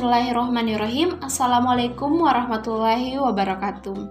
Bismillahirrohmanirrohim Assalamualaikum warahmatullahi wabarakatuh.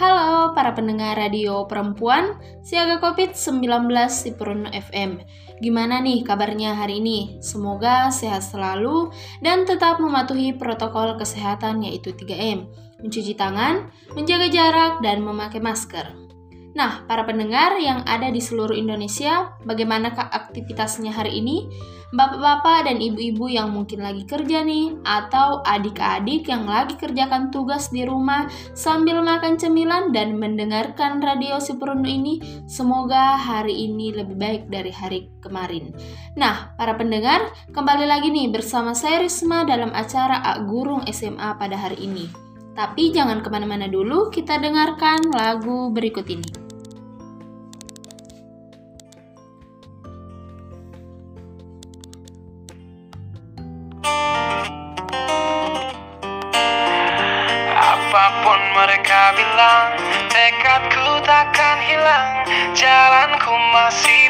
Halo para pendengar radio perempuan Siaga COVID-19 di Purno FM Gimana nih kabarnya hari ini? Semoga sehat selalu dan tetap mematuhi protokol kesehatan yaitu 3M Mencuci tangan, menjaga jarak, dan memakai masker Nah, para pendengar yang ada di seluruh Indonesia, bagaimana aktivitasnya hari ini? Bapak-bapak dan ibu-ibu yang mungkin lagi kerja nih, atau adik-adik yang lagi kerjakan tugas di rumah sambil makan cemilan dan mendengarkan radio si Perunu ini, semoga hari ini lebih baik dari hari kemarin. Nah, para pendengar, kembali lagi nih bersama saya Risma dalam acara A Gurung SMA pada hari ini. Tapi jangan ke mana-mana dulu, kita dengarkan lagu berikut ini.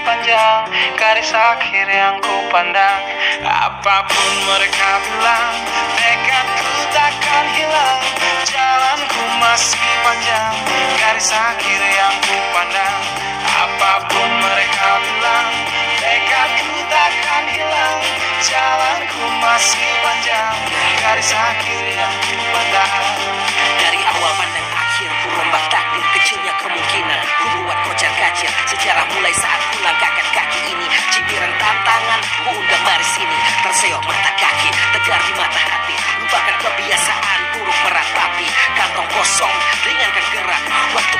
Panjang Garis akhir yang ku pandang. Apa pun mereka bilang Tekadku takkan hilang. Jalanku masih panjang Garis akhir yang ku pandang. Apa pun mereka bilang Tekadku takkan hilang. Jalanku masih panjang Garis akhir yang ku pandang. Dari awal pandang akhir Ku rombak kecilnya kemungkinan Ku buat kocar kacir Sejarah mulai saat ku langkahkan kaki ini. Cibiran tantangan Ku undang mari sini Terseok mata kaki Tegar di mata hati. Lupakan kebiasaan buruk meratapi. Kantong kosong Ringankan gerak. Waktu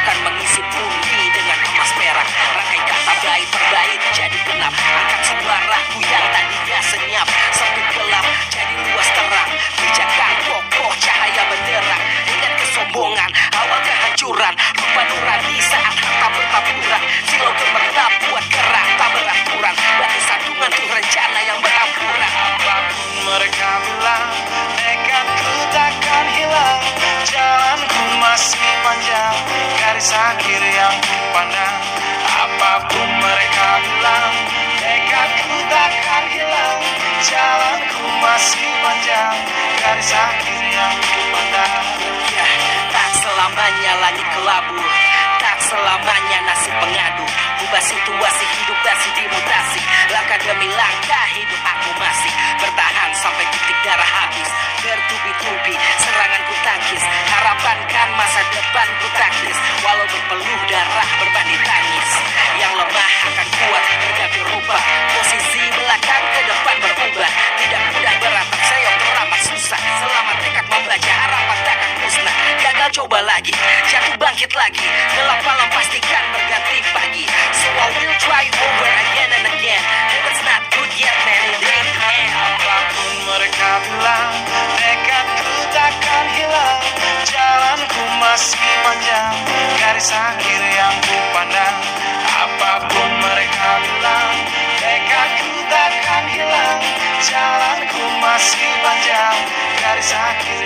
situasi hidup masih dimutasi. Langkah demi langkah hidup aku masih Bertahan sampai titik darah habis. Bertubi-tubi serangan ku tangkis. Harapan kan masa depan ku taktis. Walau berpeluh darah berbanding tangis. Yang lemah akan kuat berganti rupa Posisi belakang ke depan berubah. Tidak mudah beratap saya teramat susah. Selama tekad membaca harapan takkan musnah. Gagal coba lagi, jatuh bangkit lagi. Gelap malam pastikan berganti Garis akhir yang ku pandang Apa pun mereka bilang Tekadku takkan hilang. Jalanku masih panjang Garis akhir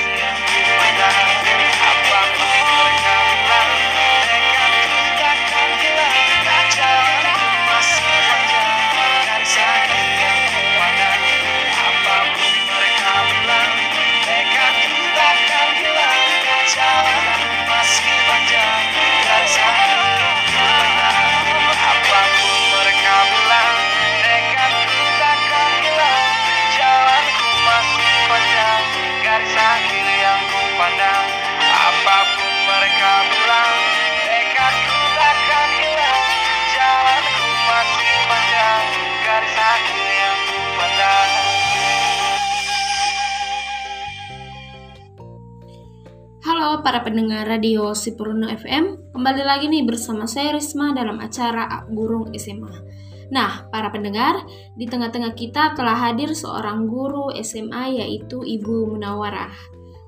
Halo para pendengar radio Sipurno FM, kembali lagi nih bersama saya Risma dalam acara Gurung SMA. Nah, para pendengar, di tengah-tengah kita telah hadir seorang guru SMA yaitu Ibu Munawarah.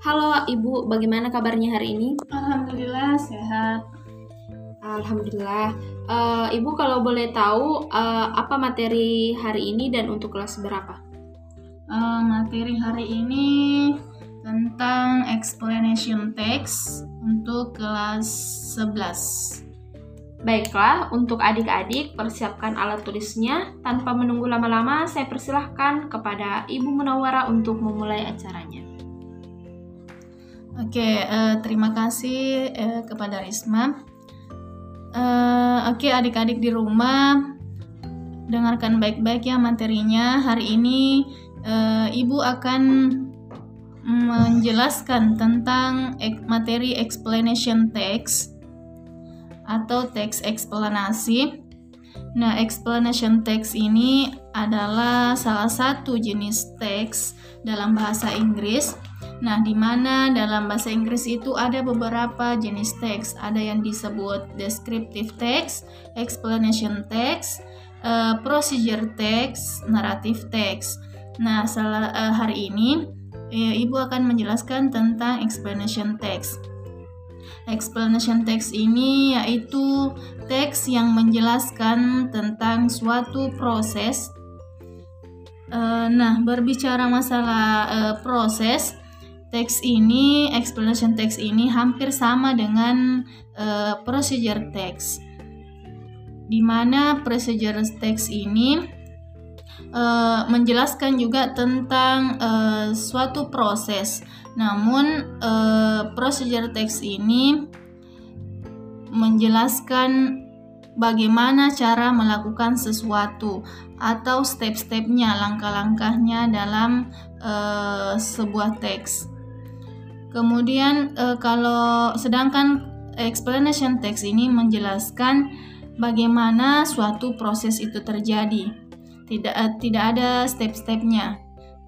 Halo Ibu, bagaimana kabarnya hari ini? Alhamdulillah sehat. Alhamdulillah. Uh, Ibu kalau boleh tahu uh, apa materi hari ini dan untuk kelas berapa? Uh, materi hari ini tentang explanation text untuk kelas 11. Baiklah, untuk adik-adik persiapkan alat tulisnya. Tanpa menunggu lama-lama, saya persilahkan kepada Ibu Munawara untuk memulai acaranya. Oke, uh, terima kasih uh, kepada Risma. Uh, Oke, adik-adik di rumah, dengarkan baik-baik ya materinya. Hari ini uh, Ibu akan menjelaskan tentang materi explanation text atau teks eksplanasi. Nah, explanation text ini adalah salah satu jenis teks dalam bahasa Inggris. Nah, di mana dalam bahasa Inggris itu ada beberapa jenis teks. Ada yang disebut descriptive text, explanation text, uh, procedure text, narrative text. Nah, uh, hari ini Ibu akan menjelaskan tentang explanation text. Explanation text ini yaitu teks yang menjelaskan tentang suatu proses. Uh, nah, berbicara masalah uh, proses, teks ini, explanation text ini hampir sama dengan uh, procedure text. Di mana procedure text ini uh, menjelaskan juga tentang uh, suatu proses. Namun uh, procedure text ini menjelaskan bagaimana cara melakukan sesuatu atau step-stepnya, langkah-langkahnya dalam uh, sebuah teks. Kemudian uh, kalau sedangkan explanation text ini menjelaskan bagaimana suatu proses itu terjadi tidak uh, tidak ada step-stepnya.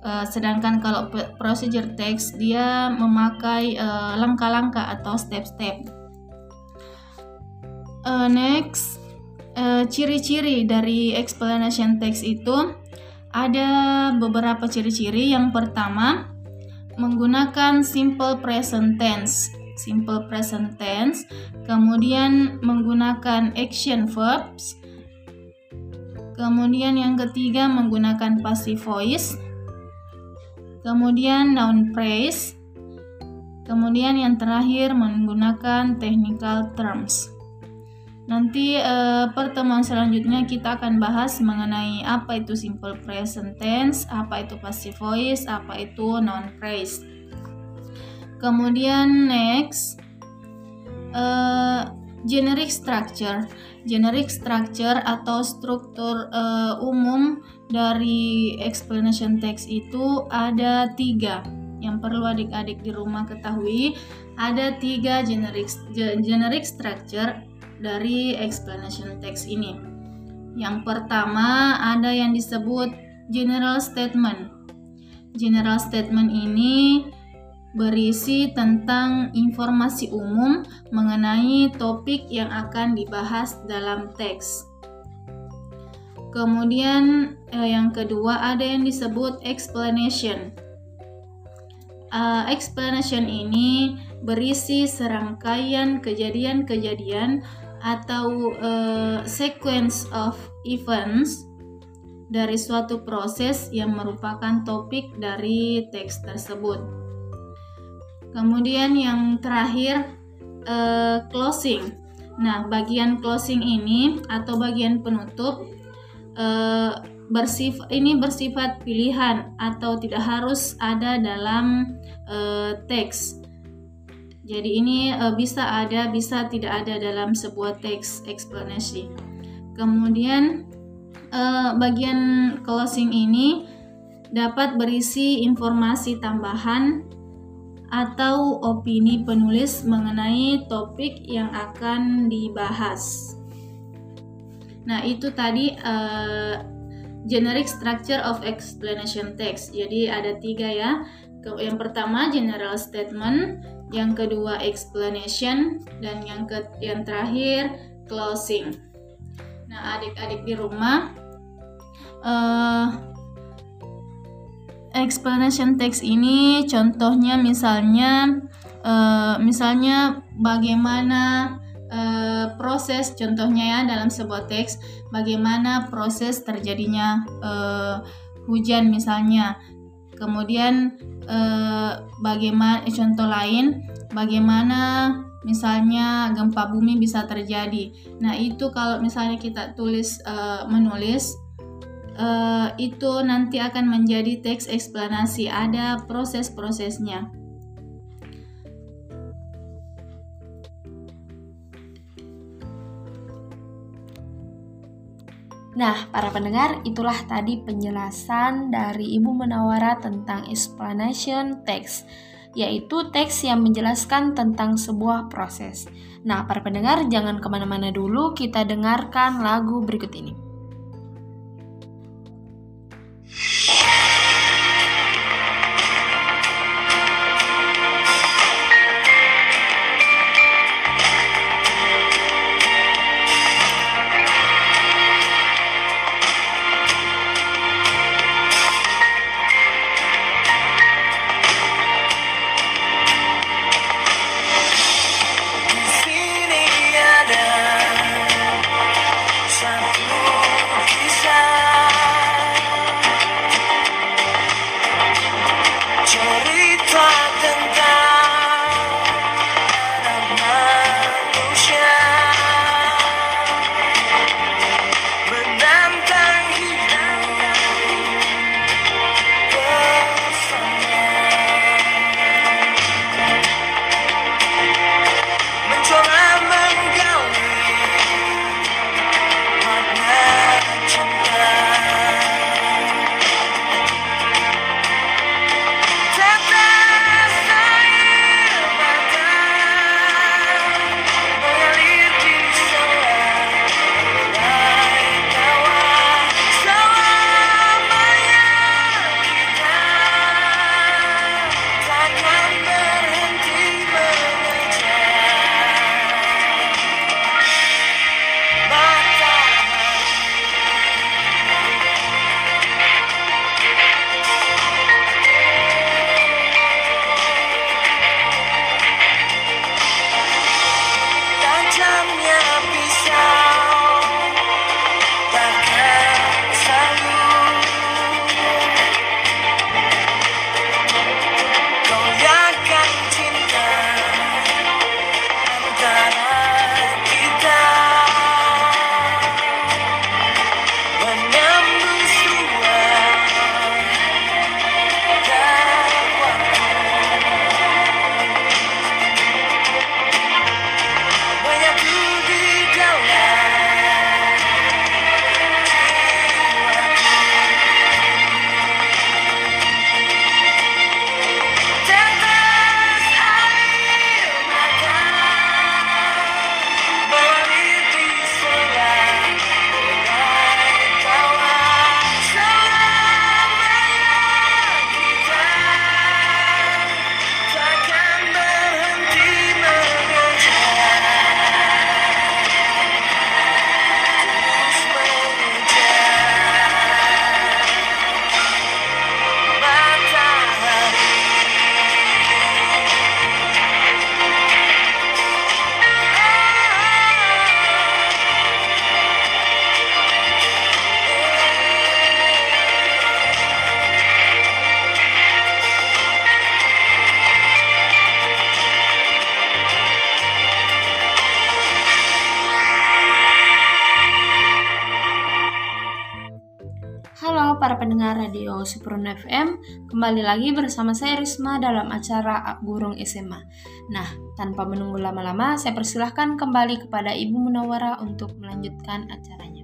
Uh, sedangkan kalau procedure text dia memakai uh, langkah-langkah atau step-step. Uh, next, ciri-ciri uh, dari explanation text itu ada beberapa ciri-ciri. Yang pertama, menggunakan simple present tense. Simple present tense, kemudian menggunakan action verbs, Kemudian yang ketiga menggunakan passive voice. Kemudian noun phrase. Kemudian yang terakhir menggunakan technical terms. Nanti eh, pertemuan selanjutnya kita akan bahas mengenai apa itu simple present tense, apa itu passive voice, apa itu noun phrase. Kemudian next eh, generic structure generic structure atau struktur uh, umum dari explanation text itu ada tiga. Yang perlu adik-adik di rumah ketahui ada tiga generic generic structure dari explanation text ini. Yang pertama ada yang disebut general statement. General statement ini berisi tentang informasi umum mengenai topik yang akan dibahas dalam teks. Kemudian eh, yang kedua ada yang disebut explanation. Uh, explanation ini berisi serangkaian kejadian-kejadian atau uh, sequence of events dari suatu proses yang merupakan topik dari teks tersebut. Kemudian yang terakhir uh, closing. Nah, bagian closing ini atau bagian penutup uh, bersifat ini bersifat pilihan atau tidak harus ada dalam uh, teks. Jadi ini uh, bisa ada, bisa tidak ada dalam sebuah teks eksplanasi. Kemudian uh, bagian closing ini dapat berisi informasi tambahan atau opini penulis mengenai topik yang akan dibahas. Nah, itu tadi uh, generic structure of explanation text. Jadi ada tiga ya. Yang pertama general statement, yang kedua explanation, dan yang ke yang terakhir closing. Nah, adik-adik di rumah, uh, explanation text ini contohnya misalnya, uh, misalnya bagaimana uh, proses contohnya ya dalam sebuah teks, bagaimana proses terjadinya uh, hujan misalnya Kemudian eh, bagaimana contoh lain bagaimana misalnya gempa bumi bisa terjadi. Nah, itu kalau misalnya kita tulis eh, menulis eh, itu nanti akan menjadi teks eksplanasi, ada proses-prosesnya. Nah, para pendengar, itulah tadi penjelasan dari Ibu Menawara tentang explanation text, yaitu teks yang menjelaskan tentang sebuah proses. Nah, para pendengar, jangan ke mana-mana dulu, kita dengarkan lagu berikut ini. Oh. Para pendengar radio Superun FM, kembali lagi bersama saya Risma dalam acara Burung SMA. Nah, tanpa menunggu lama-lama, saya persilahkan kembali kepada Ibu Munawara untuk melanjutkan acaranya.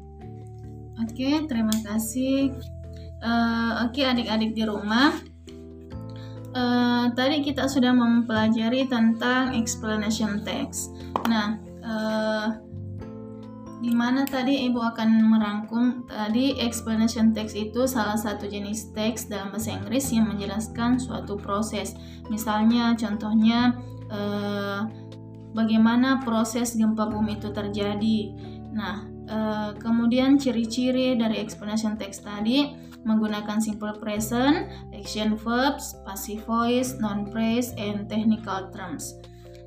Oke, terima kasih. Uh, Oke, adik-adik di rumah. Uh, tadi kita sudah mempelajari tentang explanation text. Nah, uh, di mana tadi Ibu akan merangkum tadi explanation text itu salah satu jenis teks dalam bahasa Inggris yang menjelaskan suatu proses. Misalnya contohnya eh, bagaimana proses gempa bumi itu terjadi. Nah, eh, kemudian ciri-ciri dari explanation text tadi menggunakan simple present, action verbs, passive voice, non phrase, and technical terms.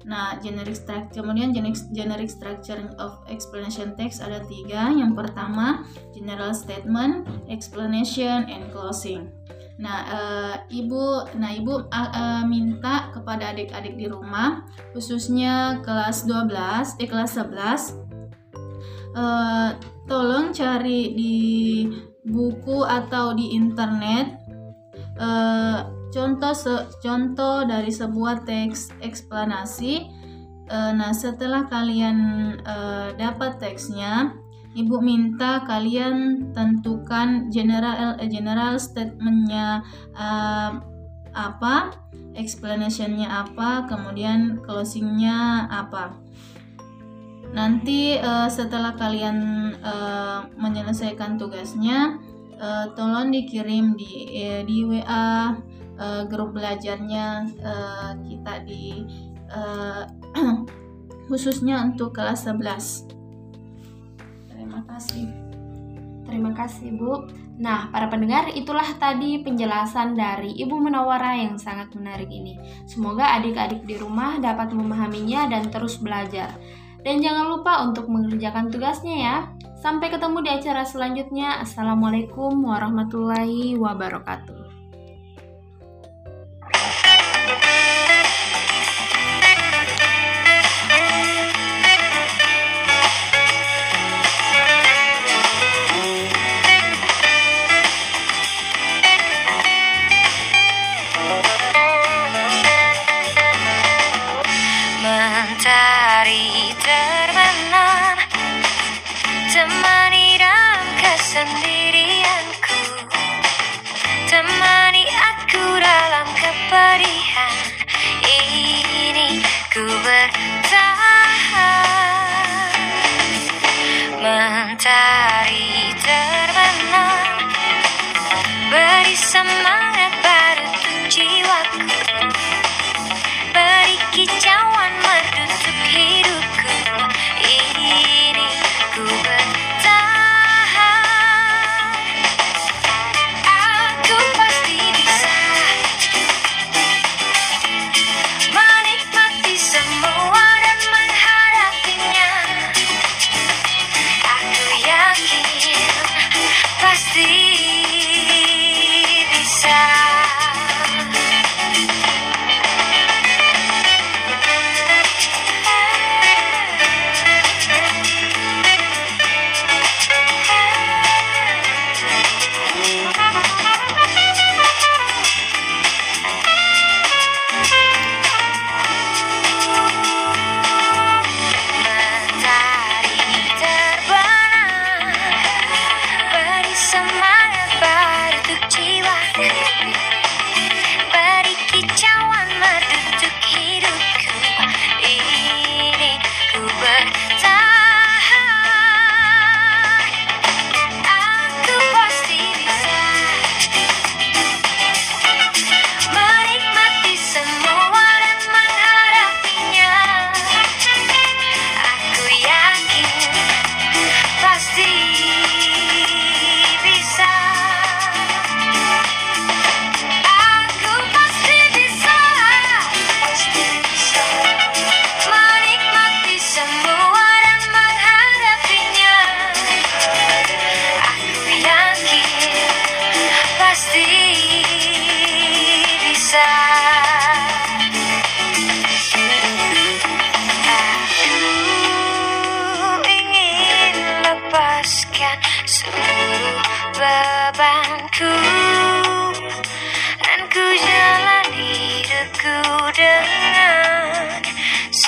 Nah, generic structure kemudian generic, generic structure of explanation text ada tiga. Yang pertama, general statement, explanation, and closing. Nah, uh, ibu, nah ibu uh, uh, minta kepada adik-adik di rumah, khususnya kelas 12, eh kelas 11, uh, tolong cari di buku atau di internet uh, contoh se contoh dari sebuah teks eksplanasi uh, nah setelah kalian uh, dapat teksnya ibu minta kalian tentukan general general statementnya apa explanationnya apa kemudian closingnya apa. Nanti uh, setelah kalian uh, menyelesaikan tugasnya uh, tolong dikirim di uh, di WA uh, grup belajarnya uh, kita di uh, khususnya untuk kelas 11. Terima kasih. Terima kasih, Bu. Nah, para pendengar, itulah tadi penjelasan dari Ibu Menawara yang sangat menarik ini. Semoga adik-adik di rumah dapat memahaminya dan terus belajar. Dan jangan lupa untuk mengerjakan tugasnya ya. Sampai ketemu di acara selanjutnya. Assalamualaikum warahmatullahi wabarakatuh.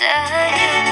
desire